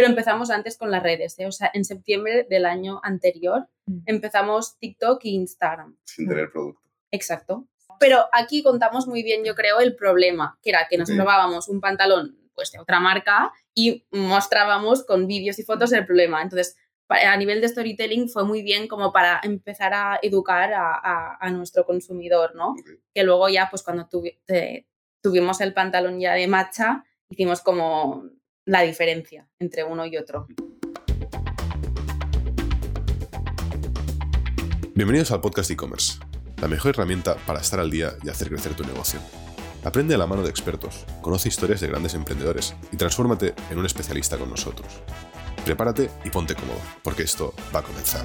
pero empezamos antes con las redes, ¿eh? o sea, en septiembre del año anterior Mm. empezamos TikTok e Instagram. Sin tener producto. Exacto. Pero aquí contamos muy bien, yo creo, el problema, que era que nos Sí. probábamos un pantalón pues, de otra marca y mostrábamos con vídeos y fotos el problema. Entonces, a nivel de storytelling fue muy bien como para empezar a educar a, a- a nuestro consumidor, ¿no? Ok. Que luego ya, pues cuando tuvi- te- tuvimos el pantalón ya de matcha, hicimos como la diferencia entre uno y otro. Bienvenidos al podcast e-commerce, la mejor herramienta para estar al día y hacer crecer tu negocio. Aprende a la mano de expertos, conoce historias de grandes emprendedores y transfórmate en un especialista con nosotros. Prepárate y ponte cómodo, porque esto va a comenzar.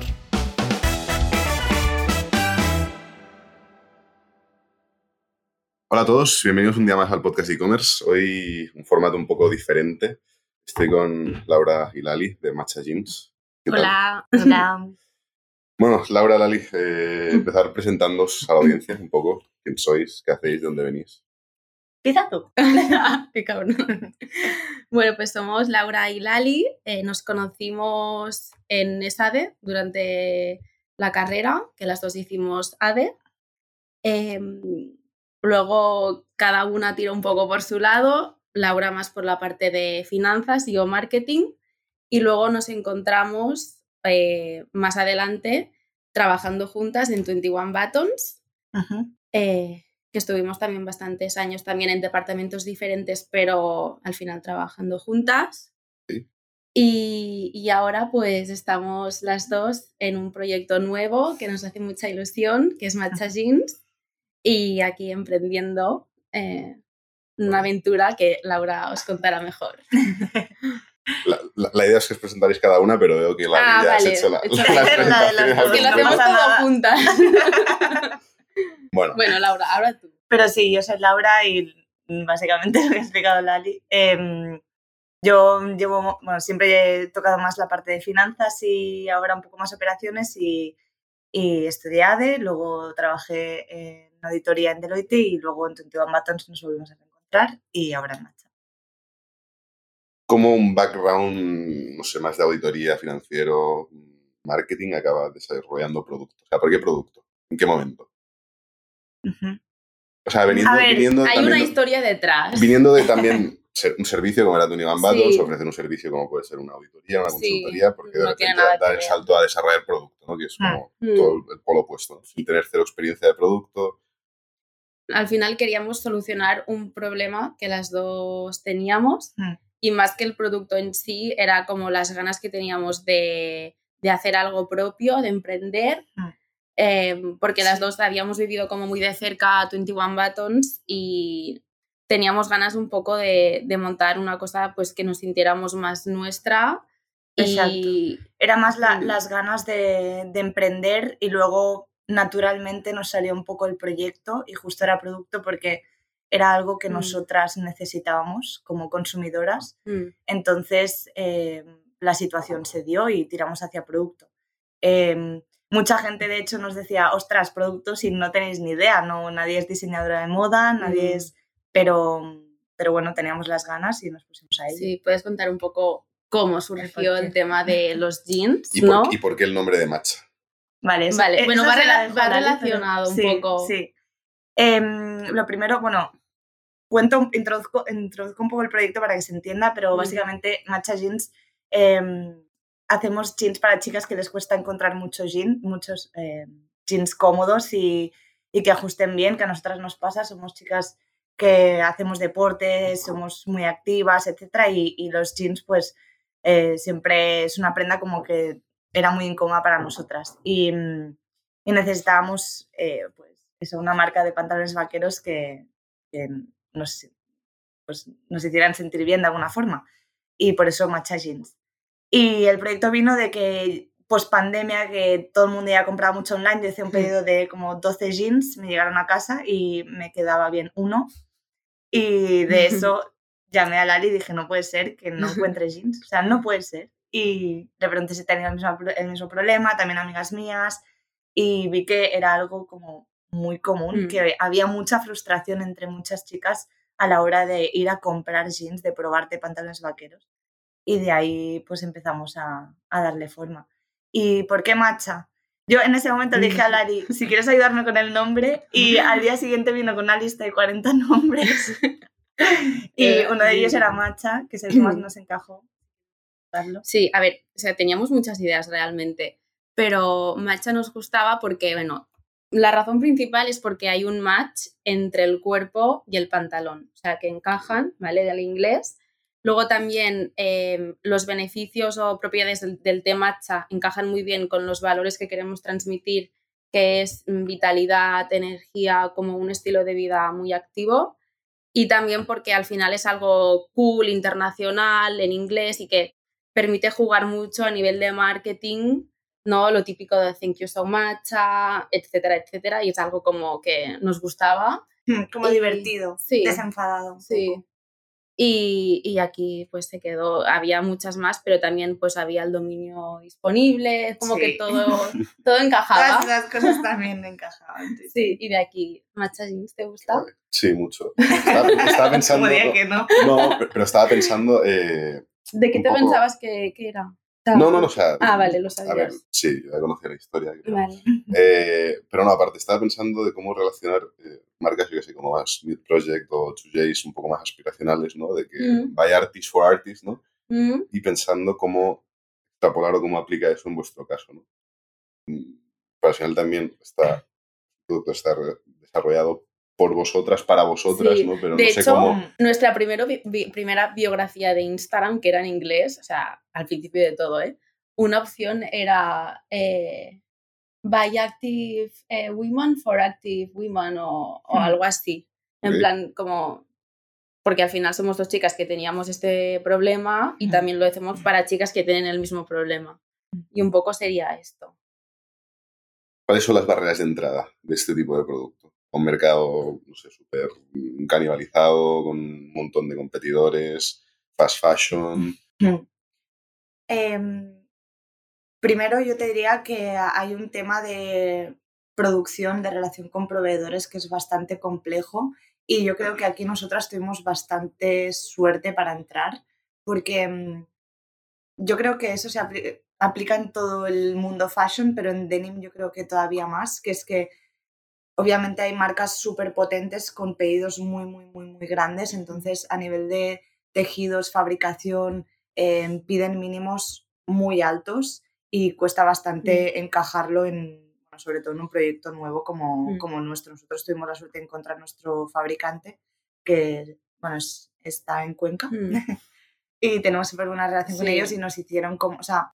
Hola a todos, bienvenidos un día más al podcast e-commerce. Hoy un formato un poco diferente. Estoy con Laura y Lali de Matcha Jeans. Hola. Hola. Bueno, Laura, Lali, eh, empezar presentándoos a la audiencia un poco. ¿Quién sois? ¿Qué hacéis? ¿De dónde venís? Empieza tú. Qué cabrón. Bueno, pues somos Laura y Lali. eh, nos conocimos en ESADE durante la carrera, que las dos hicimos ADE. Em, luego cada una tiró un poco por su lado, Laura más por la parte de finanzas y yo marketing. Y luego nos encontramos eh, más adelante trabajando juntas en 21 Buttons eh, que estuvimos también bastantes años también en departamentos diferentes, pero al final trabajando juntas. Sí. Y, y ahora pues estamos las dos en un proyecto nuevo que nos hace mucha ilusión, que es Matcha Jeans, y aquí emprendiendo eh, una aventura que Laura os contará mejor. La, la- la idea es que os presentaréis cada una, pero veo que Lali Ah, ya has vale. hecho la, Hecho las la de las dos. que lo hacemos todo juntas. Bueno, bueno, Laura, ahora tú. Pero sí, yo soy Laura y básicamente lo que ha explicado Lali. Em, yo llevo, bueno, siempre he tocado más la parte de finanzas y ahora un poco más operaciones y, y estudié ADE, luego trabajé en auditoría en Deloitte y luego en 21 Buttons nos volvimos a y ahora en Matcha. como un background, no sé, más de auditoría, financiero, marketing, acabas desarrollando productos. O sea, ¿por qué producto? ¿En qué momento? O sea, viniendo, A ver, viniendo Hay una historia detrás. Viniendo de también un servicio como era Tony Buttons, Sí. ofrecer un servicio como puede ser una auditoría, una Sí, consultoría, porque de no repente dar el salto a desarrollar producto, ¿no? que es como Mm. todo el, el polo opuesto, ¿no? sin tener cero experiencia de producto. Al final queríamos solucionar un problema que las dos teníamos Mm. y más que el producto en sí, era como las ganas que teníamos de, de hacer algo propio, de emprender, Mm. eh, porque las dos habíamos vivido como muy de cerca a 21 Buttons y teníamos ganas un poco de, de montar una cosa pues que nos sintiéramos más nuestra y Era más la- las ganas de, de emprender y luego naturalmente nos salió un poco el proyecto y justo era producto porque era algo que Mm. nosotras necesitábamos como consumidoras. mm, Entonces eh, la situación se dio y tiramos hacia producto. Eh, mucha gente de hecho nos decía, ostras, producto si no tenéis ni idea, no, nadie es diseñadora de moda, nadie Mm. es... Pero, pero bueno, teníamos las ganas y nos pusimos a ello. sí, puedes contar un poco cómo surgió el tema de los jeans, ¿Y, ¿no? por, ¿Y por qué el nombre de Matcha? Vale, eso- Vale, eh, bueno, eso va rela- pero- relacionado un sí, poco. Sí. Em, lo primero, bueno, cuento, introduzco, introduzco un poco el proyecto para que se entienda, pero básicamente Matcha Jeans em, hacemos jeans para chicas que les cuesta encontrar mucho jean, muchos em, jeans cómodos y, y que ajusten bien, que a nosotras nos pasa, somos chicas que hacemos deportes, somos muy activas, etcétera, y, y los jeans pues eh, siempre es una prenda como que era muy incómoda para nosotras. Y, mm, y necesitábamos eh, pues eso, una marca de pantalones vaqueros que, que nos, pues, nos hicieran sentir bien de alguna forma. Y por eso Matcha Jeans. Y el proyecto vino de que post pandemia, que todo el mundo ya compraba mucho online, yo hice un pedido de como 12 jeans, me llegaron a casa y me quedaba bien uno. Y de eso llamé a Lali y dije, no puede ser que no encuentre jeans. O sea, no puede ser. Y le pregunté si tenía el mismo, el mismo problema, también amigas mías, y vi que era algo como muy común, Mm. que había mucha frustración entre muchas chicas a la hora de ir a comprar jeans, de probarte pantalones vaqueros. y de ahí pues empezamos a, a darle forma. ¿Y por qué matcha? Yo en ese momento le dije a Lari, si quieres ayudarme con el nombre, y al día siguiente vino con una lista de 40 nombres. y Eh, uno de ellos era matcha, que es el que más nos encajó. Sí, a ver, o sea, teníamos muchas ideas realmente, pero matcha nos gustaba porque, bueno, la razón principal es porque hay un match entre el cuerpo y el pantalón, o sea, que encajan, ¿vale? Del inglés. Luego también eh, los beneficios o propiedades del, del té matcha encajan muy bien con los valores que queremos transmitir, que es vitalidad, energía, como un estilo de vida muy activo. Y también porque al final es algo cool, internacional, en inglés y que permite jugar mucho a nivel de marketing, ¿no? Lo típico de thank you so much, ah, etcétera, etcétera. Y es algo como que nos gustaba. Como Y- divertido, sí. desenfadado. Sí. Y, y aquí pues se quedó, había muchas más, pero también pues había el dominio disponible, como Sí. que todo, todo encajaba. Todas las cosas también encajaban. sí. Sí, y de aquí, Matcha Jeans, ¿te gusta? Sí, mucho. Estaba, estaba pensando. Que no. No, pe- pero estaba pensando. eh, ¿De qué te poco- pensabas que, que era? no, no, no, o sea. Ah, vale, lo A ver, sabías. sí, yo ya conocía la historia. creo. Vale. Eh, pero no, aparte, estaba pensando de cómo relacionar eh, marcas, yo que sé, como más Mid Project o 2Js un poco más aspiracionales, ¿no? De que Mm. by artist for artist, ¿no? Mm, Y pensando cómo extrapolar o cómo aplica eso en vuestro caso, ¿no? Mm, Pero al final también está, el producto está desarrollado por vosotras, para vosotras, Sí, ¿no? Pero de no sé hecho, cómo... Nuestra primero bi- primera biografía de Instagram, que era en inglés, o sea, al principio de todo, ¿eh? Una opción era eh, By Active eh, Women for Active Women o, o Hmm. algo así. En plan, como. Porque al final somos dos chicas que teníamos este problema y Hmm. también lo hacemos para chicas que tienen el mismo problema. Y un poco sería esto. ¿Cuáles son las barreras de entrada de este tipo de producto? Un mercado, no sé, súper mm, canibalizado, con un montón de competidores, fast fashion... Em, primero yo te diría que hay un tema de producción, de relación con proveedores que es bastante complejo y yo creo que aquí nosotras tuvimos bastante suerte para entrar porque em, yo creo que eso se apli- aplica en todo el mundo fashion, pero en denim yo creo que todavía más, que es que obviamente hay marcas súper potentes con pedidos muy, muy, muy, muy grandes, entonces a nivel de tejidos, fabricación, eh, piden mínimos muy altos y cuesta bastante encajarlo en, bueno, sobre todo en un proyecto nuevo como, Mm. como nuestro. Nosotros tuvimos la suerte de encontrar nuestro fabricante que, bueno, es- está en Cuenca Mm. y tenemos súper buena relación con ellos y nos hicieron como, o sea,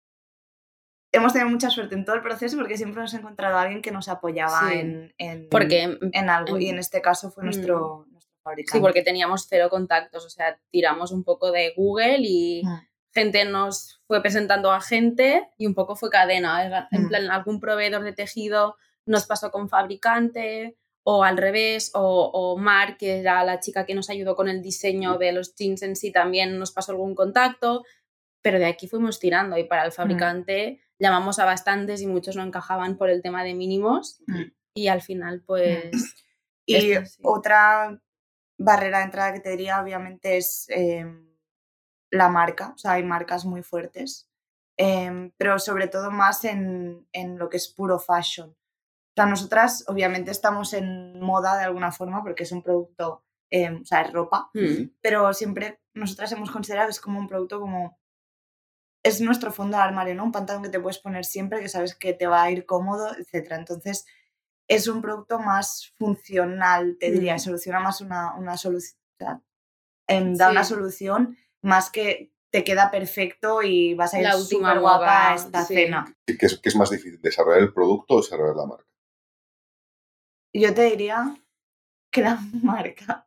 hemos tenido mucha suerte en todo el proceso porque siempre hemos encontrado a alguien que nos apoyaba Sí. en, en, Porque en algo y en- en este caso fue Mm. nuestro, nuestro fabricante. Sí, porque teníamos cero contactos, o sea, tiramos un poco de Google y Mm. gente nos fue presentando a gente y un poco fue cadena. Era- En Mm. plan, algún proveedor de tejido nos pasó con fabricante o al revés, o, o Mar, que era la chica que nos ayudó con el diseño de los jeans en sí, también nos pasó algún contacto, pero de aquí fuimos tirando y para el fabricante llamamos a bastantes y muchos no encajaban por el tema de mínimos Mm. y al final pues... Y Esto sí. otra barrera de entrada que te diría, obviamente, es em, la marca. O sea, hay marcas muy fuertes, em, pero sobre todo más en, en lo que es puro fashion. O sea, nosotras, obviamente, estamos en moda de alguna forma porque es un producto, em, o sea, es ropa, mm, pero siempre nosotras hemos considerado que es como un producto como. Es nuestro fondo de armario, ¿no? Un pantalón que te puedes poner siempre, que sabes que te va a ir cómodo, etc. Entonces, es un producto más funcional, te diría, Mm. soluciona más una, una solución, da una solución más que te queda perfecto y vas a ir La última súper guapa a esta sí. cena. ¿Qué es, qué es más difícil, desarrollar el producto o desarrollar la marca? Yo te diría que la marca.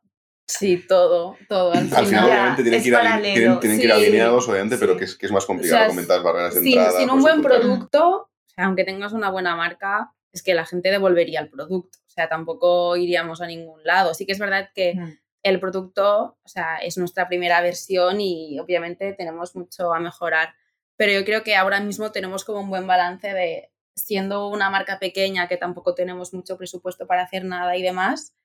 Sí, todo, todo. Al Al final, obviamente, tienen es que ir, paralelo, tienen, tienen que ir alineados, obviamente, pero que es, que es más complicado O sea, comentar barreras de sin, entrada. sin un buen producto, o sea, aunque tengas una buena marca, es que la gente devolvería el producto. O sea, tampoco iríamos a ningún lado. Sí que es verdad que Mm. el producto, o sea, es nuestra primera versión y obviamente tenemos mucho a mejorar. Pero yo creo que ahora mismo tenemos como un buen balance de siendo una marca pequeña que tampoco tenemos mucho presupuesto para hacer nada y demás,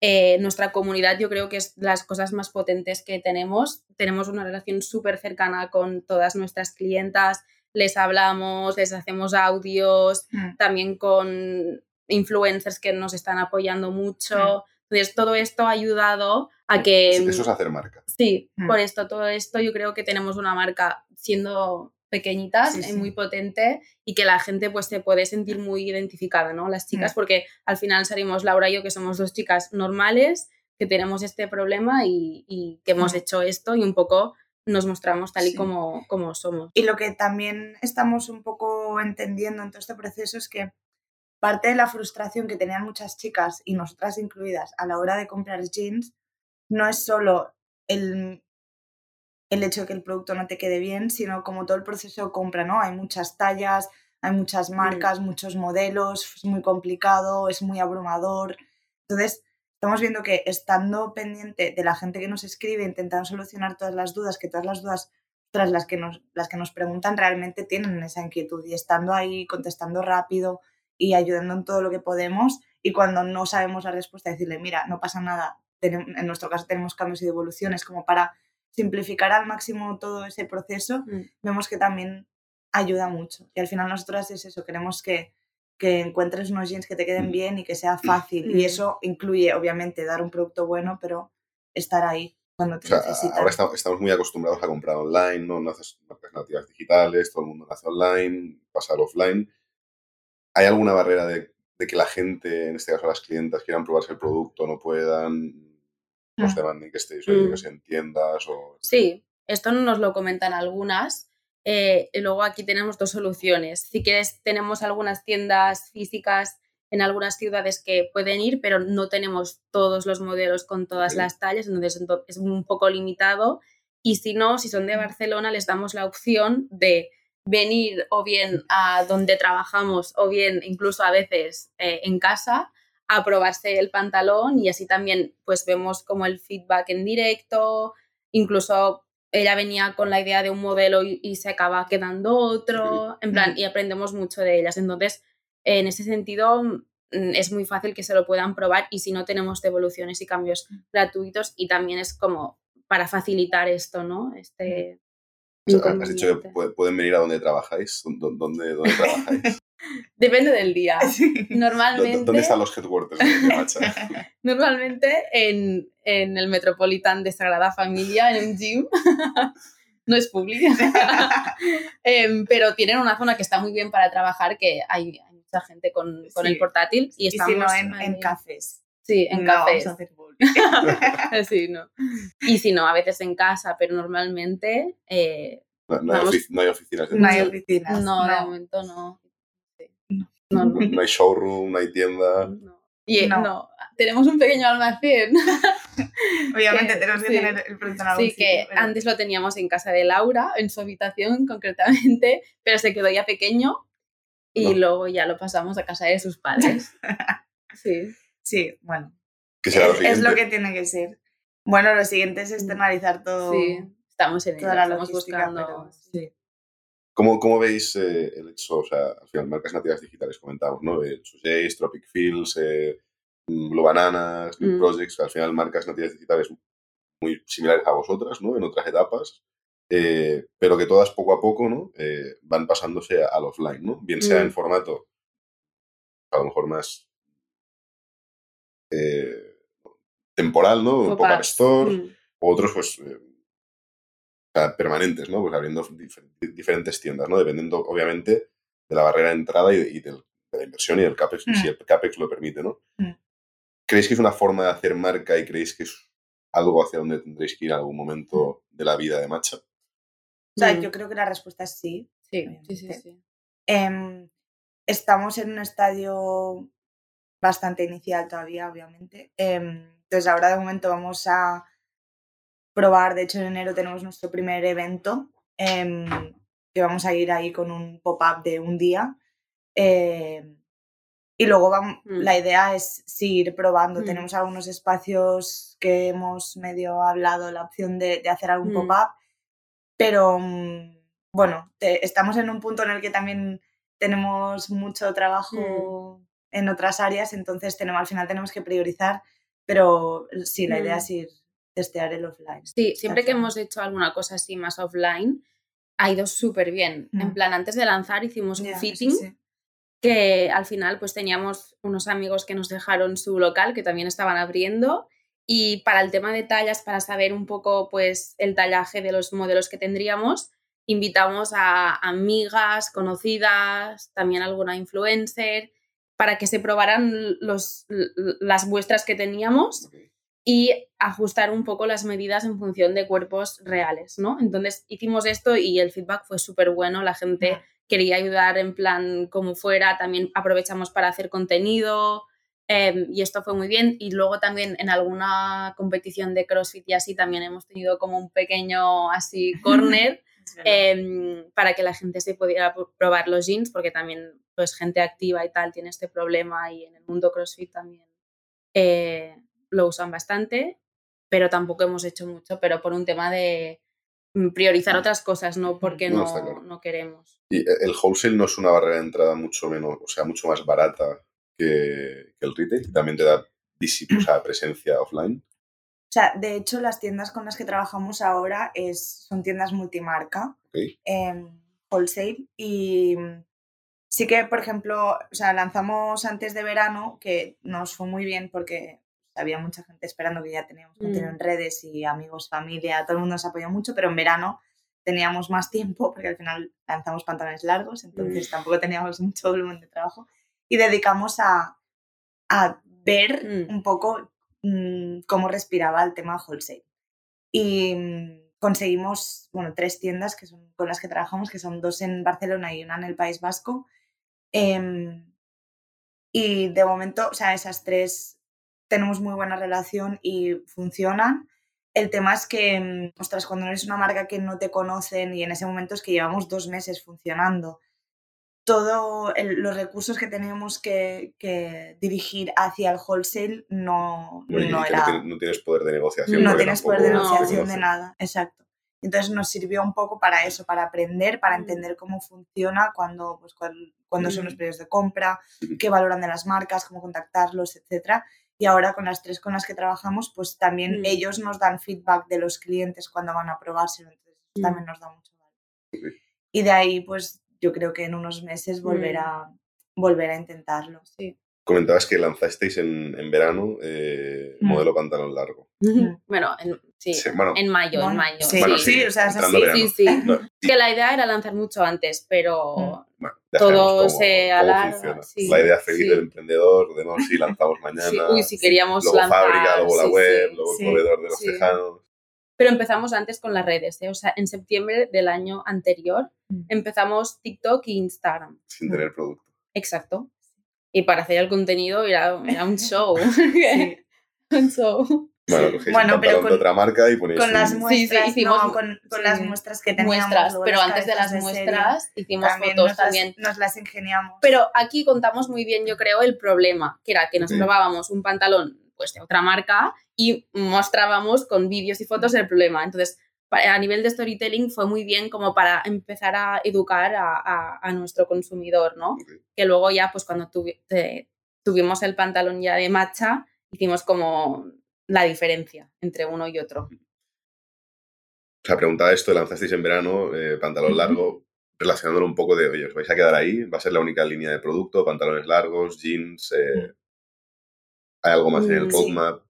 eh, nuestra comunidad yo creo que es las cosas más potentes que tenemos. Tenemos una relación súper cercana con todas nuestras clientas, les hablamos, les hacemos audios, Mm. también con influencers que nos están apoyando mucho. Mm. Entonces, todo esto ha ayudado a que... Eso eso es hacer marca. Sí, Mm. por esto, todo esto yo creo que tenemos una marca siendo pequeñitas, Sí, eh, sí. muy potente y que la gente pues se puede sentir muy identificada, ¿no? Las chicas, Mm. porque al final salimos Laura y yo que somos dos chicas normales, que tenemos este problema y, y que hemos Mm. hecho esto y un poco nos mostramos tal y Sí. como, como somos. Y lo que también estamos un poco entendiendo en todo este proceso es que parte de la frustración que tenían muchas chicas, y nosotras incluidas, a la hora de comprar jeans, no es solo el, el hecho de que el producto no te quede bien, sino como todo el proceso de compra, ¿no? Hay muchas tallas, hay muchas marcas, muchos modelos, es muy complicado, es muy abrumador. Entonces, estamos viendo que estando pendiente de la gente que nos escribe, intentando solucionar todas las dudas, que todas las dudas tras las que nos, las que nos preguntan realmente tienen esa inquietud y estando ahí, contestando rápido y ayudando en todo lo que podemos y cuando no sabemos la respuesta decirle, mira, no pasa nada, en nuestro caso tenemos cambios y devoluciones como para simplificar al máximo todo ese proceso, Mm. vemos que también ayuda mucho. Y al final nosotras es eso, queremos que, que encuentres unos jeans que te queden Mm. bien y que sea fácil. Y Mm. eso incluye, obviamente, dar un producto bueno, pero estar ahí cuando te O sea, necesitan. ahora esta- estamos muy acostumbrados a comprar online, ¿no? Naces marcas nativas digitales, todo el mundo nace online, pasa al offline. ¿Hay alguna barrera de, de que la gente, en este caso las clientas, quieran probarse el producto, no puedan? Os Mm. demanden que estéis oye, Mm. que o... Sí, esto nos lo comentan algunas. eh, y luego aquí tenemos dos soluciones. Si quieres, tenemos algunas tiendas físicas en algunas ciudades que pueden ir, pero no tenemos todos los modelos con todas las tallas, entonces ento- es un poco limitado. Y si no, si son de. Barcelona, les damos la opción de venir o bien a donde trabajamos o bien incluso a veces eh, en casa a probarse el pantalón y así también pues vemos como el feedback en directo, incluso ella venía con la idea de un modelo y, y se acaba quedando otro, en plan, y aprendemos mucho de ellas. Entonces, en ese sentido, mm, es muy fácil que se lo puedan probar y si no tenemos devoluciones y cambios gratuitos y también es como para facilitar esto, ¿no? Este... O sea, has dicho que pueden venir a donde trabajáis. ¿Dó- ¿Dónde, dónde trabajáis? Depende del día. Sí. ¿Dó- Normalmente, ¿Dónde están los headquarters normalmente en, en el Metropolitan de Sagrada Familia, en un gym. no es público. Em, pero tienen una zona que está muy bien para trabajar, que hay, hay mucha gente con, con Sí. el portátil y Y estamos si no, en, cafés. Sí, en No cafés. vamos a hacer. Sí, no. Y si no, a veces en casa, pero normalmente eh, No, no hay, no hay oficinas No hay oficinas. no, de momento no. No. No, no. Hay showroom, no hay tienda. no. Y eh, No. no, tenemos un pequeño almacén. Obviamente Que- tenemos que sí. tener el producto en algún Sí, que sitio, pero- antes lo teníamos en casa de Laura, en su habitación concretamente, pero se quedó ya pequeño y No. luego ya lo pasamos a casa de sus padres. Sí. Sí, bueno. ¿Qué será lo Es, lo que tiene que ser. Bueno, lo siguiente es externalizar todo. Sí, estamos en ello, Toda la estamos logística, buscando. pero sí. ¿Cómo, cómo veis eh, el hecho, o sea, al final, marcas nativas digitales, comentamos, ¿no? Eh, Sujays, Tropic Fields, eh, Blue Bananas, New Mm. Projects, al final, marcas nativas digitales muy similares a vosotras, ¿no? En otras etapas, eh, pero que todas poco a poco, ¿no? Eh, van pasándose al offline, ¿no? Bien sea Mm. en formato, a lo mejor más eh, temporal, ¿no? Un pop-up store, Mm. o otros, pues, sea, permanentes, ¿no? Pues abriendo dif- diferentes tiendas, ¿no? Dependiendo, obviamente, de la barrera de entrada y, y del- de la inversión y del CAPEX, Mm. si el CAPEX lo permite, ¿no? Mm. ¿Creéis que es una forma de hacer marca y creéis que es algo hacia donde tendréis que ir en algún momento de la vida de Matcha? O sea, Mm. yo creo que la respuesta es sí. Sí, sí, sí, sí. Em, estamos en un estadio bastante inicial todavía, obviamente. Em, entonces, ahora de momento vamos a probar. De hecho, en enero tenemos nuestro primer evento, em, que vamos a ir ahí con un pop-up de un día. Em, y luego Mm. la idea es seguir probando. Mm. Tenemos algunos espacios que hemos medio hablado, la opción de, de hacer algún Mm. pop-up, pero bueno, te- estamos en un punto en el que también tenemos mucho trabajo en otras áreas, entonces tenemos, al final tenemos que priorizar, Pero sí, la idea es ir testear el offline. Sí, siempre que hemos hecho alguna cosa así más offline, ha ido súper bien. En Mm. plan, antes de lanzar hicimos un fitting sí. que al final pues teníamos unos amigos que nos dejaron su local que también estaban abriendo y para el tema de tallas, para saber un poco pues el tallaje de los modelos que tendríamos, invitamos a amigas, conocidas, también alguna influencer, para que se probaran los, las muestras que teníamos. Y ajustar un poco las medidas en función de cuerpos reales, ¿no? Entonces hicimos esto y el feedback fue súper bueno, la gente quería ayudar en plan como fuera, también aprovechamos para hacer contenido eh, y esto fue muy bien. Y luego también en alguna competición de CrossFit y así también hemos tenido como un pequeño así corner em, para que la gente se pudiera pr- probar los jeans porque también pues gente activa y tal tiene este problema y en el mundo CrossFit también eh, lo usan bastante pero tampoco hemos hecho mucho pero por un tema de mm, priorizar otras cosas no porque No, no, está claro. no queremos Y eh, el wholesale no es una barrera de entrada mucho menos, o sea, mucho más barata que, que el retail. y También te da o sea, presencia offline. O sea, de hecho, las tiendas con las que trabajamos ahora es, son tiendas multimarca, Ok. em, wholesale, y mm, sí que, por ejemplo, o sea, lanzamos antes de verano, que nos fue muy bien porque había mucha gente esperando que ya teníamos contenido Mm. en redes y amigos, familia, todo el mundo nos apoyó mucho, pero en verano teníamos más tiempo porque al final lanzamos pantalones largos, entonces Mm. tampoco teníamos mucho volumen de trabajo y dedicamos a, a ver Mm. un poco mm, cómo respiraba el tema wholesale. Y conseguimos, bueno, tres tiendas que son con las que trabajamos, que son dos en Barcelona y una en el País Vasco. Em, y de momento, o sea, esas tres tenemos muy buena relación y funcionan. El tema es que, mm, ostras, cuando eres una marca que no te conocen y en ese momento es que llevamos dos meses funcionando, todos los recursos que teníamos que, que dirigir hacia el wholesale no, no que era... no, tienes, no tienes poder de negociación. No tienes poder de negociación de nada, exacto. Entonces nos sirvió un poco para eso, para aprender, para Mm. entender cómo funciona, cuando, pues, cuál- cuándo son los Mm. periodos de compra, qué valoran de las marcas, cómo contactarlos, etcétera. Y ahora con las tres con las que trabajamos, pues también Mm. ellos nos dan feedback de los clientes cuando van a probárselo, entonces Mm. también nos da mucho valor. Y de ahí, pues yo creo que en unos meses volver Mm. a, volver a intentarlo. sí Comentabas que lanzasteis en, en verano eh, modelo pantalón largo. Bueno en, sí, Sí, bueno, en mayo en mayo sí, Bueno, sí, sí, o sea, sí sí no, que la idea era lanzar mucho antes pero bueno, ya sabemos todo cómo- se alarga, la idea feliz sí. del emprendedor, de no, si lanzamos mañana. Sí, uy, si queríamos luego lanzar, fábrica, luego la sí, web, sí, luego sí, el proveedor de los sí. tejanos. Pero empezamos antes con las redes, ¿eh? o sea, en septiembre del año anterior Mm. empezamos TikTok e Instagram. sin Mm. tener producto. Exacto. Y para hacer el contenido era, era un show. Sí. un show. Bueno, cogéis Bueno, un pero pantalón con- de otra marca y ponéis Con las un- Sí, sí, muestras, hicimos- no, con, con sí, las muestras que teníamos. Muestras, pero antes de las serie, muestras hicimos también fotos nos las- también. Nos las ingeniamos. Pero aquí contamos muy bien, yo creo, el problema, que era que nos probábamos un pantalón pues, de otra marca y mostrábamos con vídeos y fotos el problema. Entonces, a nivel de storytelling fue muy bien como para empezar a educar a, a- a nuestro consumidor, ¿no? Que luego ya, pues cuando tuvi- te- tuvimos el pantalón ya de matcha, hicimos como la diferencia entre uno y otro. O sea, preguntaba esto, lanzasteis en verano, eh, pantalón largo, relacionándolo un poco de, oye, os vais a quedar ahí, va a ser la única línea de producto, pantalones largos, jeans, eh, ¿hay algo más en el Mm, sí. roadmap?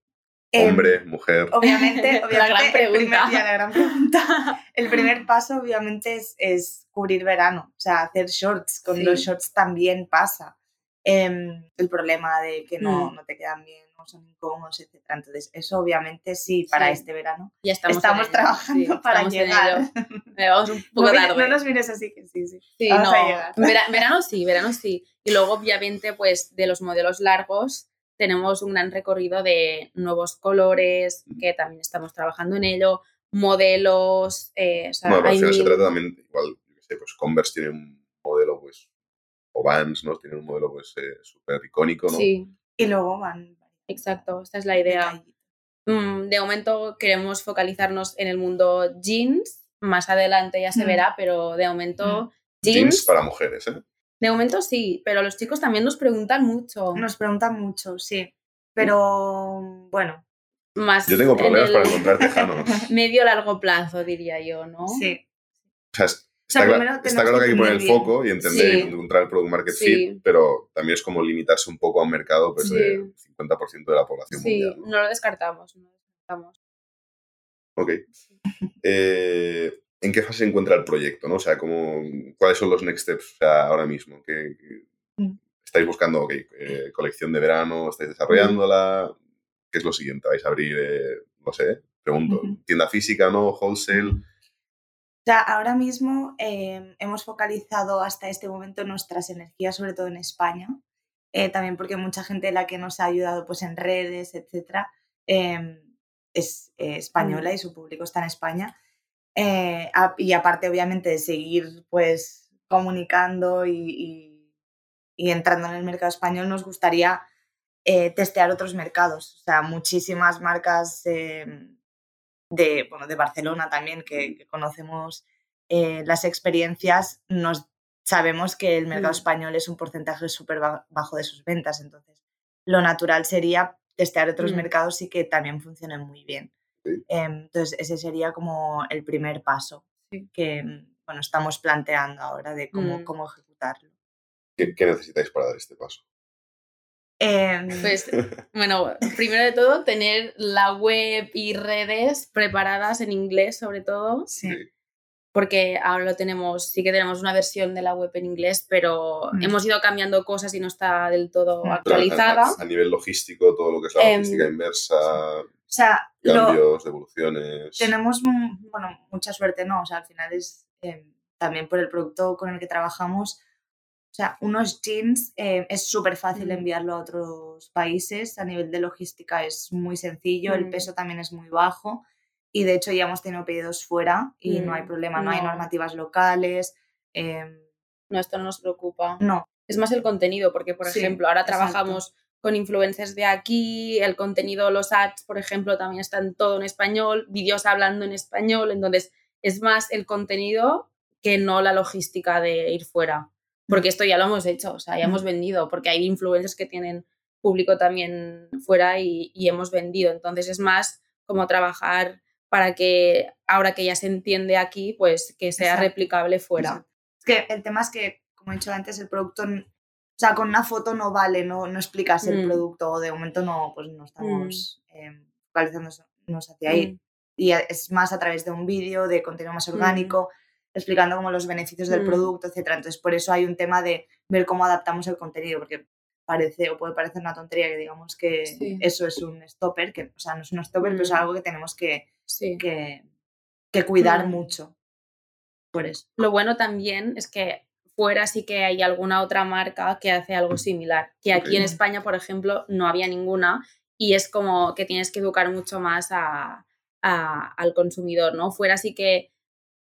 Em, Hombre, mujer. Obviamente, La obviamente gran el primer, pregunta. ya, la gran pregunta. El primer paso, obviamente, es, es cubrir verano. O sea, hacer shorts. Con Sí. los shorts también pasa. Em, el problema de que no, Mm. no te quedan bien, son incómodos, etc. Entonces, eso obviamente sí, para Sí. este verano. Ya estamos, Estamos, trabajando sí, para estamos llegar. ello. Eh, Vamos un poco no, tarde. no nos mires así que sí, sí. Sí, Vamos no. a llegar. en vera- verano sí, verano sí. Y luego, obviamente, pues de los modelos largos tenemos un gran recorrido de nuevos colores, que también estamos trabajando en ello, modelos, eh, o sea, Bueno, al se trata también, igual, yo qué sé, pues Converse tiene un modelo, pues, o Vans, ¿no? Tiene un modelo, pues, eh, súper icónico, ¿no? Sí, Y luego van. Exacto, esta es la idea. Mm, de momento queremos focalizarnos en el mundo jeans, más adelante ya se Mm. verá, pero de momento Jeans jeans, para mujeres, ¿eh? de momento sí, pero los chicos también nos preguntan mucho. Nos preguntan mucho, sí. Pero bueno, Más Yo tengo en problemas el para encontrar tejanos. medio largo plazo, diría yo, ¿no? sí. O sea, es- sea, está, claro que hay que poner el foco y entender y Sí. encontrar el product market Sí. fit, pero también es como limitarse un poco a un mercado pues, Sí. de 50% de la población Sí, mundial. no lo descartamos. No lo descartamos. Ok. Eh, ¿En qué fase se encuentra el proyecto? ¿no? O sea, ¿cómo, ¿cuáles son los next steps o sea, ahora mismo? ¿Qué, qué- Mm. ¿Estáis buscando ok, eh, colección de verano? ¿Estáis desarrollándola? ¿Qué es lo siguiente? ¿Vais a abrir, eh, no sé, pregunto, tienda física, no? ¿Wholesale? O sea, ahora mismo eh, hemos focalizado hasta este momento nuestras energías, sobre todo en España, eh, también porque mucha gente la que nos ha ayudado pues, en redes, etcétera, eh, es eh, española Mm. y su público está en España. A- y aparte, obviamente, de seguir pues, comunicando y, y- y entrando en el mercado español, nos gustaría eh, testear otros mercados. O sea, muchísimas marcas eh, de, bueno, de Barcelona también, que, que conocemos eh, las experiencias, nos sabemos que el mercado español es un porcentaje súper ba- bajo de sus ventas. Entonces, lo natural sería testear otros Mm. mercados y que también funcionen muy bien. Sí. Em, Entonces, ese sería como el primer paso Sí. que mm, bueno, estamos planteando ahora de cómo, Mm. cómo ejecutarlo. ¿Qué, qué necesitáis para dar este paso? Em, Pues, bueno, primero de todo, tener la web y redes preparadas en inglés, sobre todo, sí. porque ahora lo tenemos, sí que tenemos una versión de la web en inglés, pero Mm. hemos ido cambiando cosas y no está del todo Mm. A- actualizada. A, a nivel logístico, todo lo que es la Em, logística inversa, O sea, lo, cambios, devoluciones. tenemos bueno, mucha suerte, ¿no? O sea, al final es eh, también por el producto con el que trabajamos. O sea, unos jeans eh, es súper fácil Mm. enviarlo a otros países. A nivel de logística es muy sencillo, el Mm. peso también es muy bajo. Y de hecho ya hemos tenido pedidos fuera y no hay Mm, problema, no, hay no. normativas locales. em, No, esto no nos preocupa. no, Es más el contenido, porque, por Sí, ejemplo, ahora exacto. trabajamos con influencers de aquí, el contenido, los ads, por ejemplo, también están todo en español, vídeos hablando en español, entonces es más el contenido que no la logística de ir fuera. Porque esto ya lo hemos hecho, o sea, ya Mm. hemos vendido, porque hay influencers que tienen público también fuera y, y hemos vendido. Entonces es más como trabajar para que ahora que ya se entiende aquí, pues que sea Exacto. replicable fuera. Es que el tema es que, como he dicho antes, el producto, o sea, con una foto no vale, no, no explicas el Mm. producto, de momento no, pues no estamos eh, focalizándonos hacia ahí. Mm. Y a- es más a través de un vídeo, de contenido más Mm. orgánico, explicando como los beneficios del Mm. producto, etcétera. Entonces, por eso hay un tema de ver cómo adaptamos el contenido, porque parece o puede parecer una tontería que digamos que Sí. eso es un stopper, que, o sea, no es un stopper, pero es Mm. algo que tenemos que, Sí. que, que cuidar Mm. mucho. Por eso. Lo bueno también es que fuera sí que hay alguna otra marca que hace algo similar. Que aquí en. España, por ejemplo, no había ninguna y es como que tienes que educar mucho más a- a- al consumidor, ¿no? Fuera sí que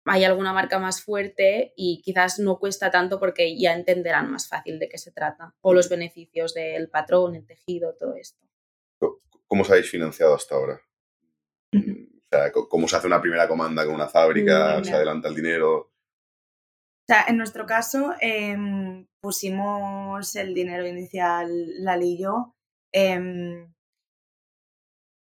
hay alguna marca más fuerte y quizás no cuesta tanto porque ya entenderán más fácil de qué se trata o los beneficios del patrón, el tejido, todo esto. ¿Cómo os habéis financiado hasta ahora? Ujú. O sea, ¿cómo se hace una primera comanda con una fábrica? Mm, ¿Se adelanta el dinero? O sea, en nuestro caso em, pusimos el dinero inicial Lali y yo. em,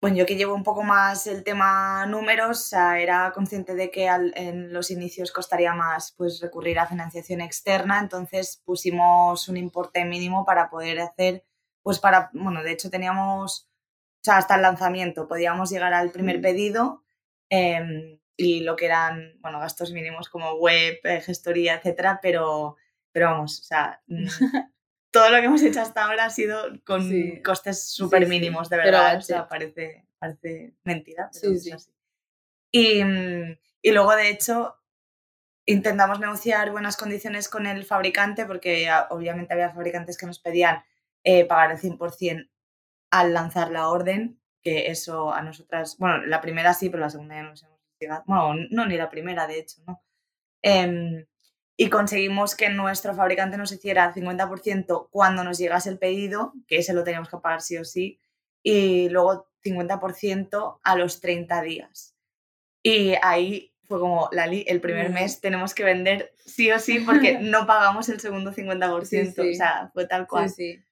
bueno, yo que llevo un poco más el tema números, o sea, era consciente de que al- en los inicios costaría más pues, recurrir a financiación externa, entonces pusimos un importe mínimo para poder hacer, pues para, bueno, de hecho teníamos, o sea, hasta el lanzamiento podíamos llegar al primer Mm. pedido em, y lo que eran, bueno, gastos mínimos como web, eh, gestoría, etcétera, pero, pero vamos, o sea, mm, todo lo que hemos hecho hasta ahora ha sido con Sí. costes súper sí, mínimos, de pero verdad, o that's sea, parece, parece mentira, pero Sí, es sí. así. Y, y luego, de hecho, intentamos negociar buenas condiciones con el fabricante porque ah, obviamente había fabricantes que nos pedían eh, pagar el 100% al lanzar la orden, que eso a nosotras, bueno, la primera sí, pero la segunda ya no nos hemos llegado, bueno, no, ni la primera, de hecho, ¿no? Em, y conseguimos que nuestro fabricante nos hiciera el 50% cuando nos llegase el pedido, que ese lo teníamos que pagar sí o sí, y luego 50% a los 30 días. Y ahí fue como, Lali, el primer mes tenemos que vender sí o sí porque no pagamos el segundo 50%, Sí, sí. o sea, fue tal cual. Sí, sí.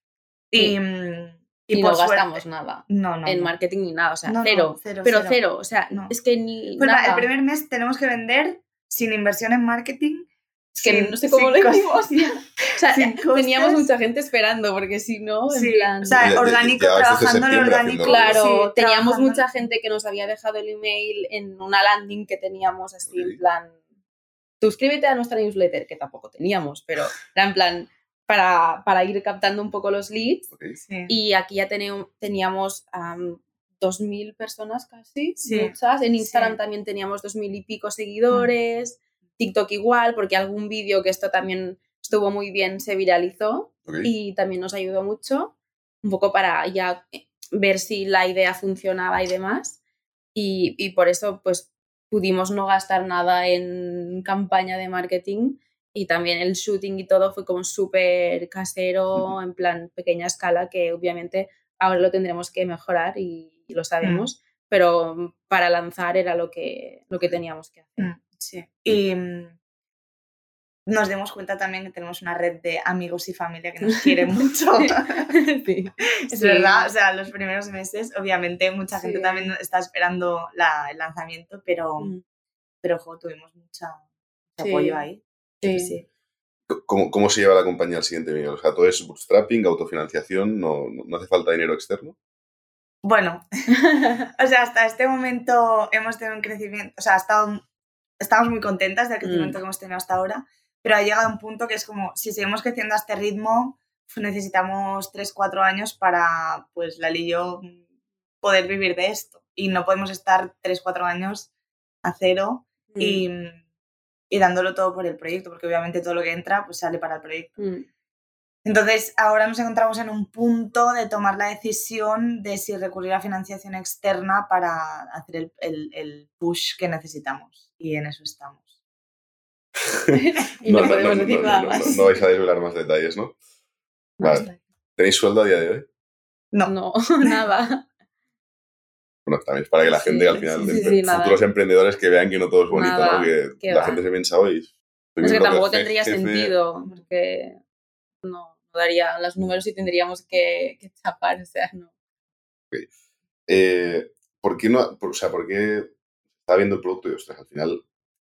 Y, mm, Y, no suerte- gastamos nada No, no. en marketing ni nada, o sea, No, cero, cero, pero cero. cero, o sea, No. es que ni Pues nada. el primer mes tenemos que vender sin inversión en marketing. Es que sin- no sé cómo lo hicimos. O sea, teníamos mucha gente esperando, porque si no, en Sí, plan... o sea, Ya- ya- orgánico, llevabais desde trabajando en orgánico. Claro, sí, teníamos trabajando- mucha gente que nos había dejado el email en una landing que teníamos así, en plan, suscríbete a nuestra newsletter, que tampoco teníamos, pero era en plan para, para ir captando un poco los leads. Ok. Sí. Y aquí ya teníamos am, 2.000 personas casi, Sí, muchas. En Instagram sí. también teníamos 2.000 y pico seguidores, TikTok igual, porque algún vídeo que esto también estuvo muy bien se viralizó y también nos ayudó mucho, un poco para ya eh, ver si la idea funcionaba y demás. Y, y por eso, pues, pudimos no gastar nada en campaña de marketing y también el shooting y todo fue como súper casero, en plan pequeña escala, que obviamente ahora lo tendremos que mejorar y, y lo sabemos, pero para lanzar era lo que, lo que teníamos que hacer. Mm, Sí. Y mm, nos dimos cuenta también que tenemos una red de amigos y familia que nos quiere mucho. Sí. Es Sí. verdad, o sea, los primeros meses, obviamente, mucha gente Sí. también está esperando la- el lanzamiento, pero, Mm, pero jo, tuvimos mucha, mucho Sí. apoyo ahí. sí. Sí. ¿Cómo, ¿Cómo se lleva la compañía al siguiente nivel? O sea, todo es bootstrapping, autofinanciación, no, no hace falta dinero externo. Bueno, o sea, hasta este momento hemos tenido un crecimiento, o sea, ha estado, estamos muy contentas del crecimiento Mm. que hemos tenido hasta ahora, pero ha llegado un punto que es como, si seguimos creciendo a este ritmo, necesitamos 3, 4 años para, pues, Lali y yo poder vivir de esto. Y no podemos estar 3, 4 años a cero Mm. y, y dándolo todo por el proyecto, porque obviamente todo lo que entra, pues sale para el proyecto. Mm. Entonces, ahora nos encontramos en un punto de tomar la decisión de si recurrir a financiación externa para hacer el, el- el push que necesitamos. Y en eso estamos. y no, podemos decir nada no, más. no vais a desvelar más detalles, ¿no? Vale. ¿Tenéis sueldo a día de hoy? No, No, nada. Bueno, también es para que la gente Sí, al final, sí, sí, futuros emprendedores que vean que no todo es bonito, Nada, ¿no? Que la va. gente se piensa hoy. Es que tampoco tendría jefe- sentido, porque no, no daría los números y tendríamos que, que chapar, o sea, no. Eh, ¿Por qué no? por- o sea, ¿por qué estaba viendo el producto y ostras, al final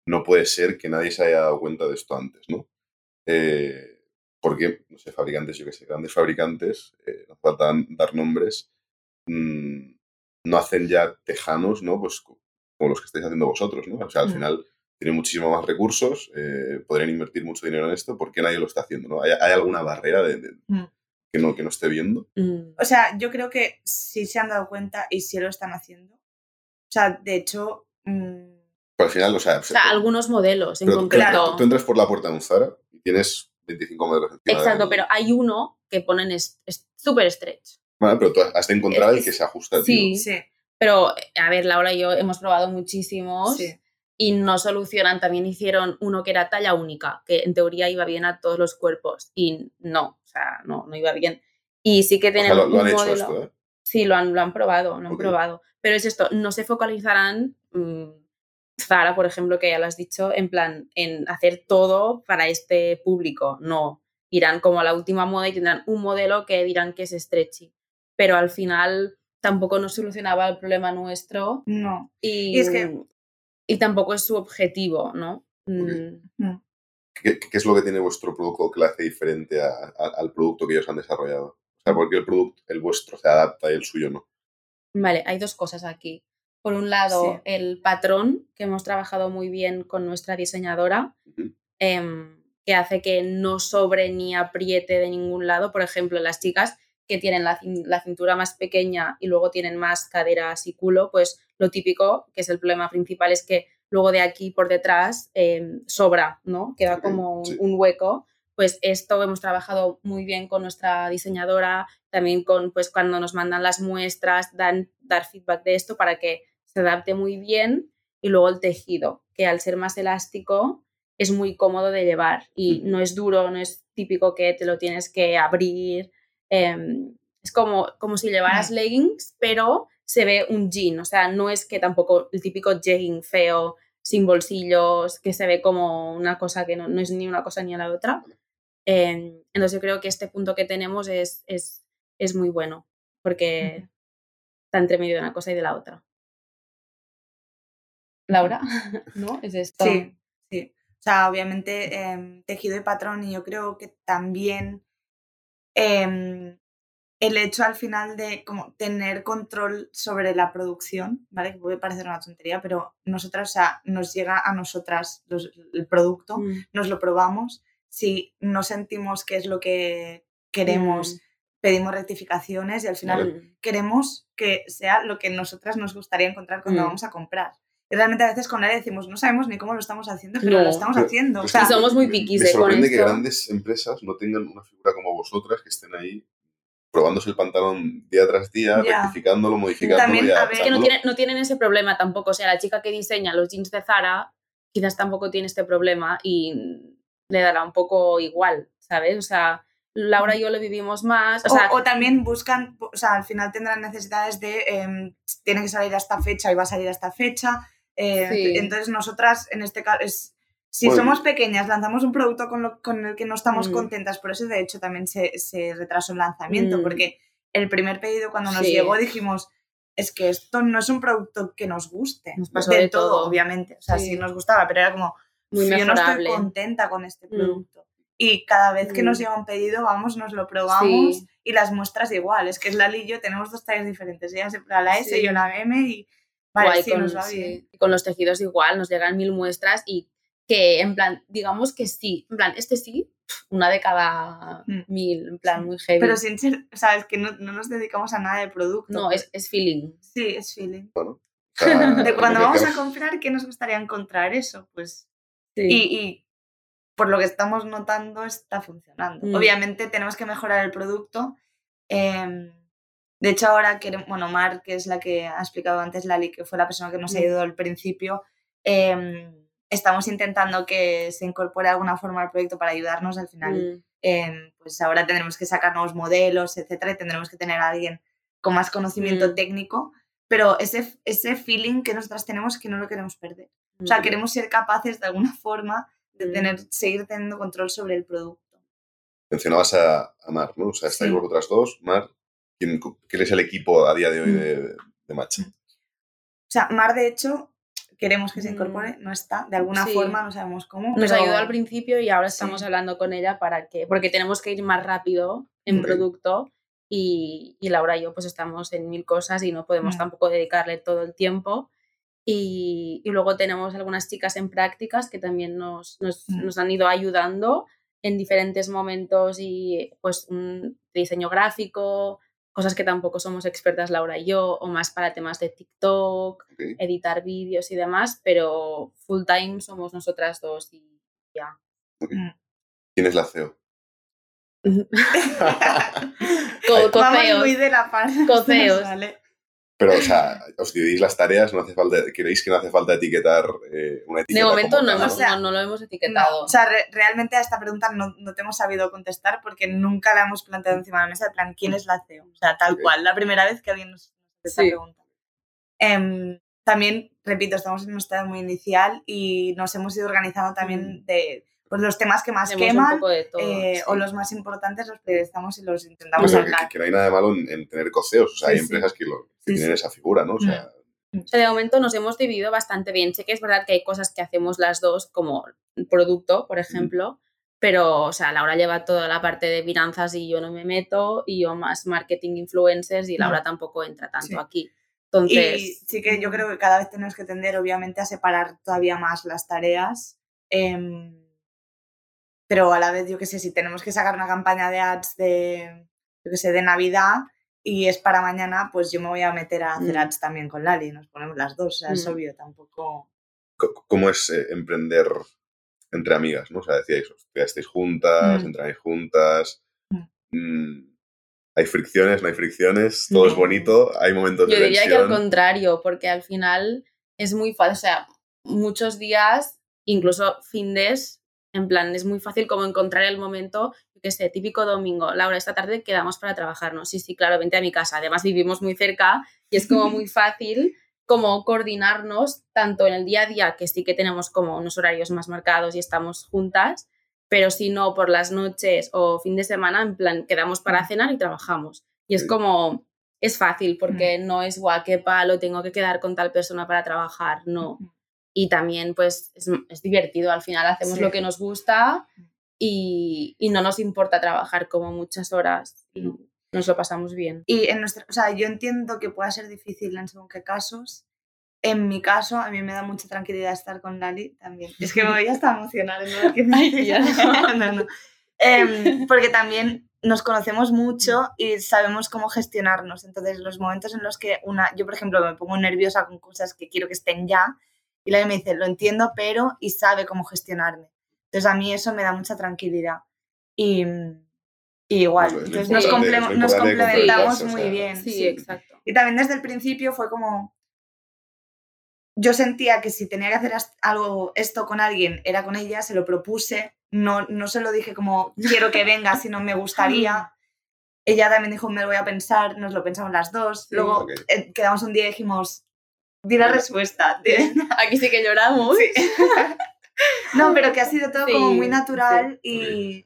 no puede ser que nadie se haya dado cuenta de esto antes, ¿no? Eh, porque, no sé, fabricantes, yo que sé, grandes fabricantes, eh, no falta dar nombres, mm, no hacen ya tejanos, ¿no? Pues co- como los que estáis haciendo vosotros, ¿no? O sea, al Mm. final tienen muchísimo más recursos, eh, podrían invertir mucho dinero en esto, ¿por qué nadie lo está haciendo, ¿no? ¿Hay, hay alguna barrera de, de- Mm. que, no, que no esté viendo? Mm. O sea, yo creo que sí se han dado cuenta y sí lo están haciendo. O sea, de hecho, mm, Pero al final, o sea, O sea, algunos modelos en tú, concreto. Claro. tú entras por la puerta de un Zara y tienes 25 modelos. Exacto, pero hay uno que ponen súper stretch. Bueno, pero tú has de encontrar Es- el que se ajusta a ti. sí. sí, Pero, a ver, Laura y yo hemos probado muchísimos sí. Y no solucionan. También hicieron uno que era talla única, que en teoría iba bien a todos los cuerpos y no, o sea, no, no iba bien. Y sí que O sea, tienen lo, lo un han hecho modelo. esto, ¿eh? Sí, lo han, lo han probado, lo han probado. Pero es esto, no se focalizarán, mm, Zara, por ejemplo, que ya lo has dicho, en plan, en hacer todo para este público. No, irán como a la última moda y tendrán un modelo que dirán que es stretchy. Pero al final tampoco nos solucionaba el problema nuestro No. y, Y es que- y tampoco es su objetivo, ¿no? Mm, ¿Qué, qué es lo que tiene vuestro producto que le hace diferente a- a- al producto que ellos han desarrollado? O sea, ¿por qué el producto, el vuestro, se adapta y el suyo no? Vale, hay dos cosas aquí. Por un lado, Sí. el patrón, que hemos trabajado muy bien con nuestra diseñadora, em, que hace que no sobre ni apriete de ningún lado. Por ejemplo, las chicas que tienen la, la cintura más pequeña y luego tienen más caderas y culo, pues lo típico, que es el problema principal, es que luego de aquí por detrás em, sobra, ¿no? Queda como un- sí. un hueco. Pues esto hemos trabajado muy bien con nuestra diseñadora, también con pues cuando nos mandan las muestras, dan, dar feedback de esto para que se adapte muy bien y luego el tejido, que al ser más elástico es muy cómodo de llevar y no es duro, no es típico que te lo tienes que abrir. Em, es como, como si llevaras leggings, pero se ve un jean, o sea, no es que tampoco el típico jegging feo, sin bolsillos, que se ve como una cosa que no, no es ni una cosa ni la otra. Em, entonces yo creo que este punto que tenemos es, es, es muy bueno. porque está entre medio de una cosa y de la otra. Laura, ¿no? Es esto. Sí, sí. O sea, obviamente em, tejido y patrón y yo creo que también em, el hecho al final de como tener control sobre la producción, ¿vale? Que puede parecer una tontería, pero nosotras, o sea, nos llega a nosotras el producto, Mm, nos lo probamos, si no sentimos que es lo que queremos, mm, pedimos rectificaciones y al final mm. queremos que sea lo que nosotras nos gustaría encontrar cuando Mm. vamos a comprar. Realmente a veces con nadie decimos, no sabemos ni cómo lo estamos haciendo, pero No. lo estamos Pero- haciendo. O pero es sea, Y somos muy piquis Me eh, con sorprende que esto. grandes empresas no tengan una figura como vosotras que estén ahí probándose el pantalón día tras día, Ya. rectificándolo, modificándolo También, y a ver, Es que no tienen, no tienen ese problema tampoco. O sea, la chica que diseña los jeans de Zara quizás tampoco tiene este problema y le dará un poco igual, ¿sabes? O sea, Laura y yo lo vivimos más. O, o, sea, o también buscan, o sea, al final tendrán necesidades de, em, tiene que salir a esta fecha y va a salir a esta fecha. Eh, Sí. Entonces nosotras, en este caso, es, si Bueno, somos pequeñas, lanzamos un producto con, lo- con el que no estamos Mm. contentas, por eso de hecho también se, se retrasó el lanzamiento, Mm. porque el primer pedido cuando nos Sí. llegó dijimos, es que esto no es un producto que nos guste. Nos pasó del de todo. obviamente. O sea, sí. Sí. nos gustaba, pero era como, muy yo no estoy contenta con este Mm. producto. Y cada vez que nos Mm. llega un pedido, vamos, nos lo probamos Sí. y las muestras igual. Es que es Lali y yo tenemos dos tallas diferentes. Ella a la S, Sí. yo la M y vale, Guay, sí, con, va sí. Y con los tejidos igual, nos llegan mil muestras y que en plan, digamos que sí, en plan, este sí, una de cada Mm. mil, en plan, Sí. muy heavy. Pero sin ser, o sea, es que no, no nos dedicamos a nada de producto. no, es, es feeling. Sí, es feeling. O sea, De cuando vamos a comprar, ¿qué nos gustaría encontrar eso? Pues Sí. y, y por lo que estamos notando está funcionando. Mm. Obviamente tenemos que mejorar el producto. em, de hecho, ahora queremos, bueno, Mar, que es la que ha explicado antes Lali, que fue la persona que nos ha Mm. ayudado al principio, em, estamos intentando que se incorpore de alguna forma al proyecto para ayudarnos al final. Mm, em, pues ahora tendremos que sacar nuevos modelos, etcétera, y tendremos que tener a alguien con más conocimiento Mm. técnico, pero ese, ese feeling que nosotras tenemos que no lo queremos perder. O sea, queremos ser capaces de alguna forma de tener, seguir teniendo control sobre el producto. Mencionabas a, a Mar, ¿no? O sea, estáis Sí. vosotras dos. Mar, ¿quién, ¿quién es el equipo a día de hoy Mm. de, de Matcha? O sea, Mar, de hecho, queremos que se Mm. incorpore, no está, de alguna Sí. forma, no sabemos cómo. Nos pero- ayudó al principio y ahora estamos Sí. hablando con ella para que, porque tenemos que ir más rápido en Ok. producto y, y Laura y yo pues estamos en mil cosas y no podemos Mm. tampoco dedicarle todo el tiempo. Y, y luego tenemos algunas chicas en prácticas que también nos, nos, Mm. nos han ido ayudando en diferentes momentos y pues un diseño gráfico, cosas que tampoco somos expertas Laura y yo, o más para temas de TikTok, Ok. editar vídeos y demás, pero full time somos nosotras dos y ya. ¿Quién es la CEO? Co- Vamos coceos. muy de la par. Coceos. Vale. Pero, o sea, os dividís las tareas, no hace falta, ¿creéis que no hace falta etiquetar eh, una De etiqueta? momento como no, hemos, O sea, no, no lo hemos No, etiquetado. o sea, re- realmente a esta pregunta no, no te hemos sabido contestar porque nunca la hemos planteado encima de la mesa, en plan, ¿quién es la CEO? O sea, tal Ok. cual, la primera vez que alguien nos hace esta Sí. pregunta. Em, también, repito, estamos en un estado muy inicial y nos hemos ido organizando también de pues, los temas que más Hacemos queman todo. eh, sí. o los más importantes los priorizamos y los intentamos que, sacar. que no hay nada de malo en, en tener coceos. O sea, hay Sí, sí. empresas que, lo, que Sí, tienen esa figura, ¿no? O sea, O sea, de momento nos hemos dividido bastante bien. Sé que es verdad que hay cosas que hacemos las dos, como producto, por ejemplo, pero, o sea, Laura lleva toda la parte de finanzas y yo no me meto, y yo más marketing influencers, y Laura tampoco entra tanto Sí. aquí. Y Entonces, sí que yo creo que cada vez tenemos que tender, obviamente, a separar todavía más las tareas. em, pero a la vez, yo qué sé, si tenemos que sacar una campaña de ads de, yo qué sé, de Navidad y es para mañana, pues yo me voy a meter a hacer Mm. ads también con Lali. Nos ponemos las dos, o sea, es Mm. obvio, tampoco. co- ¿cómo es eh, emprender entre amigas? ¿no? O sea, decíais, hostia, estáis juntas, Mm. entráis juntas. Mm. hay fricciones, no hay fricciones, todo es bonito, hay momentos yo de diría que al contrario, porque al final es muy fácil, o sea, muchos días, incluso findes, en plan, es muy fácil como encontrar el momento, qué sé, típico domingo, Laura, esta tarde quedamos para trabajarnos. Sí, sí, claro, vente a mi casa. Además vivimos muy cerca y es como muy fácil como coordinarnos tanto en el día a día, que sí que tenemos como unos horarios más marcados y estamos juntas, pero si no por las noches o fin de semana, en plan, quedamos para cenar y trabajamos. Y es como es fácil porque no es guau, qué palo, tengo que quedar con tal persona para trabajar, no. Y también pues es, es divertido, al final hacemos lo Sí. que nos gusta y, y no nos importa trabajar como muchas horas y nos lo pasamos bien. Y en nuestra, o sea, yo entiendo que pueda ser difícil en según qué casos. En mi caso, a mí me da mucha tranquilidad estar con Lali también. Es que me voy hasta a emocionar. ¿no? Que me Ay, no. No, no. Em, porque también nos conocemos mucho y sabemos cómo gestionarnos. Entonces, los momentos en los que una, yo por ejemplo me pongo nerviosa con cosas que quiero que estén ya, y Lali me dice, lo entiendo, pero, y sabe cómo gestionarme. Entonces, a mí eso me da mucha tranquilidad. Y, y igual, Pues entonces nos, complementamos o muy sea, bien. Sí, sí. exacto. Y también desde el principio fue como. Yo sentía que si tenía que hacer algo, esto con alguien, era con ella, se lo propuse. No, no se lo dije como quiero que venga, sino me gustaría. Ella también dijo, me lo voy a pensar, nos lo pensamos las dos. Sí. Luego eh, quedamos un día y dijimos, di la respuesta. di- Aquí sí que lloramos. Sí. no, pero que ha sido todo como muy natural sí.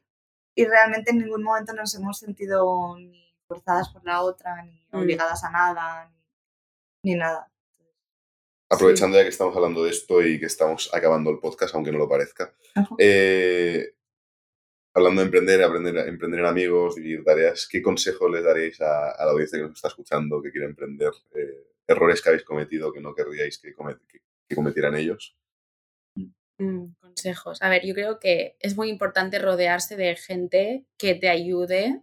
y, y realmente en ningún momento nos hemos sentido ni forzadas por la otra, ni Mm. obligadas a nada, ni, ni nada. Aprovechando ya que estamos hablando de esto y que estamos acabando el podcast, aunque no lo parezca. Eh, hablando de emprender, aprender, emprender en amigos, dividir tareas, ¿qué consejo les daréis a, a la audiencia que nos está escuchando, que quiere emprender? eh, errores que habéis cometido que no querríais que, comet- que- que cometieran ellos. Mm, consejos. A ver, yo creo que es muy importante rodearse de gente que te ayude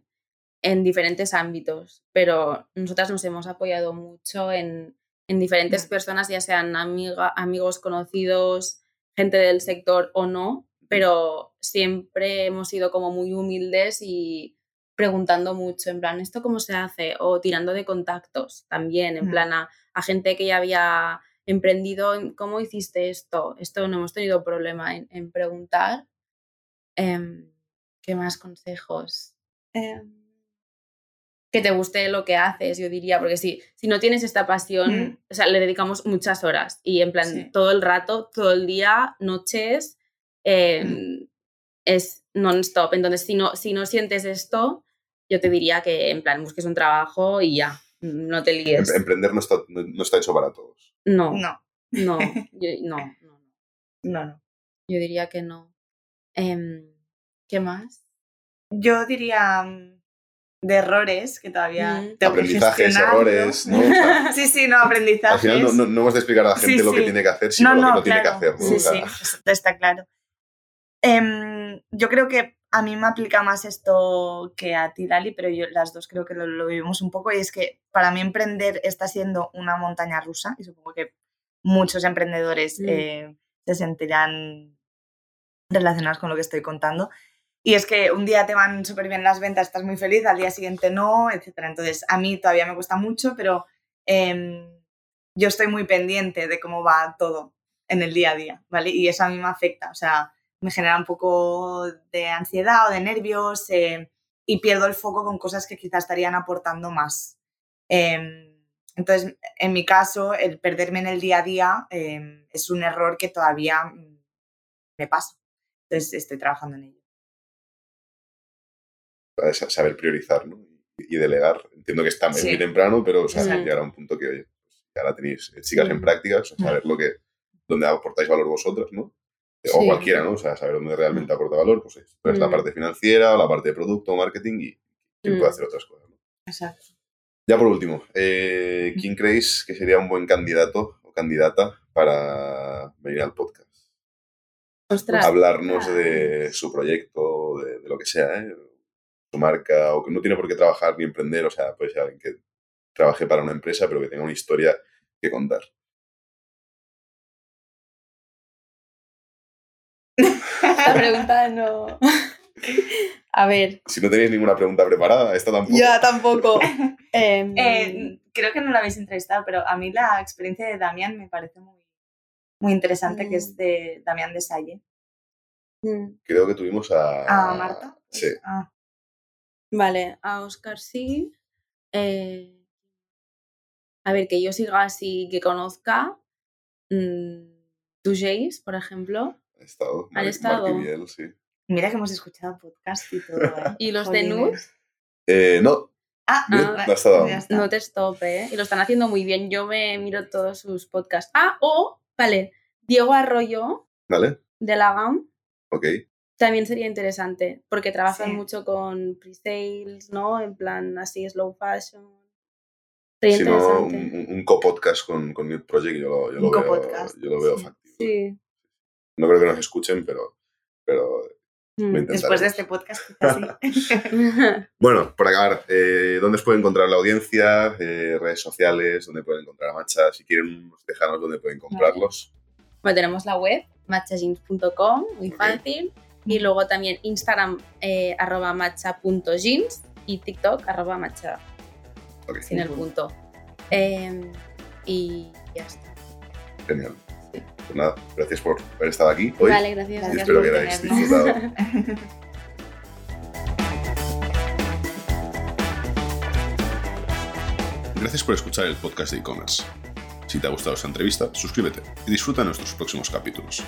en diferentes ámbitos, pero nosotras nos hemos apoyado mucho en, en diferentes personas, ya sean amiga, amigos conocidos, gente del sector o no, pero siempre hemos sido como muy humildes y preguntando mucho, en plan, ¿esto cómo se hace? O tirando de contactos también, en plan, a, a gente que ya había emprendido, ¿cómo hiciste esto? Esto no hemos tenido problema en, en preguntar. Em, ¿Qué más consejos? Em, que te guste lo que haces, yo diría, porque si, si no tienes esta pasión, Mm. o sea, le dedicamos muchas horas y en plan Sí. todo el rato, todo el día, noches, em, es non-stop. Entonces, si no, si no sientes esto, yo te diría que en plan busques un trabajo y ya, no te líes. Em- Emprender no está, no, está hecho para todos. No, No, no, yo, no, no, no. no, no. Yo diría que no. Em, ¿Qué más? Yo diría mm, de errores que todavía Mm. tengo que Aprendizajes, errores, ¿no? O sea, sí, sí, no, aprendizajes. al final no, no, no hemos de explicar a la gente Sí, lo que sí. tiene que hacer, sino no, lo que no, tiene que hacer. ¿no? Sí, O sea, sí, eso está claro. Em, yo creo que a mí me aplica más esto que a ti, Dali, pero yo las dos creo que lo, lo vivimos un poco y es que para mí emprender está siendo una montaña rusa y supongo que muchos emprendedores Mm. eh, se sentirán relacionados con lo que estoy contando. Y es que un día te van súper bien las ventas, estás muy feliz, al día siguiente no, etc. Entonces, a mí todavía me cuesta mucho, pero em, yo estoy muy pendiente de cómo va todo en el día a día, ¿vale? Y eso a mí me afecta, o sea, me genera un poco de ansiedad o de nervios eh, y pierdo el foco con cosas que quizás estarían aportando más. Em, entonces, en mi caso, el perderme en el día a día em, es un error que todavía mm, me pasa. Entonces, estoy trabajando en ello. saber priorizar ¿no? y, delegar. Entiendo que está Sí. muy temprano, pero o sea, llegará un punto que, oye, pues, ya la tenéis eh, chicas en Mm. prácticas, o sea, saber lo que, donde aportáis valor vosotras, ¿no? O Sí. cualquiera, ¿no? O sea, saber dónde realmente aporta valor, pues, es pues, la Mm. parte financiera, o la parte de producto, marketing y quién Mm. puede hacer otras cosas. ¿no? Exacto. Ya por último, eh, ¿quién creéis que sería un buen candidato o candidata para venir al podcast? Ostras. hablarnos de su proyecto, de, de lo que sea, ¿eh? su marca, o que no tiene por qué trabajar ni emprender, o sea, puede ser alguien que trabaje para una empresa, pero que tenga una historia que contar. Esta pregunta no. A ver. Si no tenéis ninguna pregunta preparada, esta tampoco. tampoco. Em, Eh, creo que no lo habéis entrevistado, pero a mí la experiencia de Damián me parece muy, muy interesante, que es de Damián de Salle. mm, Creo que tuvimos a... ¿A Marta? Sí. Ah, Vale, a Oscar sí. Eh, a ver, que yo siga así, que conozca. Mm, tú, Jace, por ejemplo. Ha estado. Mar- estado. Marc y Biel, sí. mira que hemos escuchado podcast y todo. ¿eh? ¿Y los de. Nude? Eh, no, Ah, Ah, no ya está. No te stop, ¿eh? Y lo están haciendo muy bien. Yo me miro todos sus podcasts. Ah, o, vale, Diego Arroyo ¿Vale? de la GAM Ok. también sería interesante porque trabajan Sí. mucho con pre-sales, ¿no? En plan así, slow fashion. Sería Si no, un, un- un co-podcast con, con New Project yo lo, yo lo Un veo, co-podcast, yo lo veo sí. factible. Sí. No creo que nos escuchen, pero, pero Mm. Después de este podcast, quizás sí. Bueno, por acabar, eh, ¿dónde os puede encontrar la audiencia? Eh, redes sociales, ¿dónde pueden encontrar a Macha? Si quieren, dejarnos dónde pueden comprarlos. Bueno, tenemos la web, matchajeans.com, muy fácil. Y luego también Instagram, eh, arroba matcha.jeans y TikTok, arroba matcha, Ok, sin el punto. Eh, y ya está. Genial. Pues nada, gracias por haber estado aquí hoy. Vale, gracias. Gracias espero que hayáis disfrutado. Gracias por escuchar el podcast de e-commerce. Si te ha gustado esta entrevista, suscríbete y disfruta de nuestros próximos capítulos.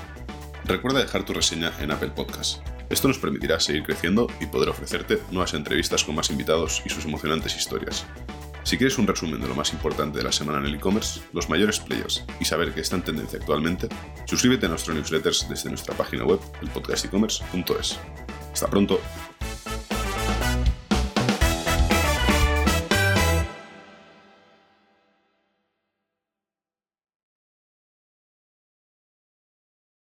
Recuerda dejar tu reseña en Apple Podcast. Esto nos permitirá seguir creciendo y poder ofrecerte nuevas entrevistas con más invitados y sus emocionantes historias. Si quieres un resumen de lo más importante de la semana en el e-commerce, los mayores players y saber qué está en tendencia actualmente, suscríbete a nuestro newsletters desde nuestra página web, elpodcastecommerce.es. Hasta pronto.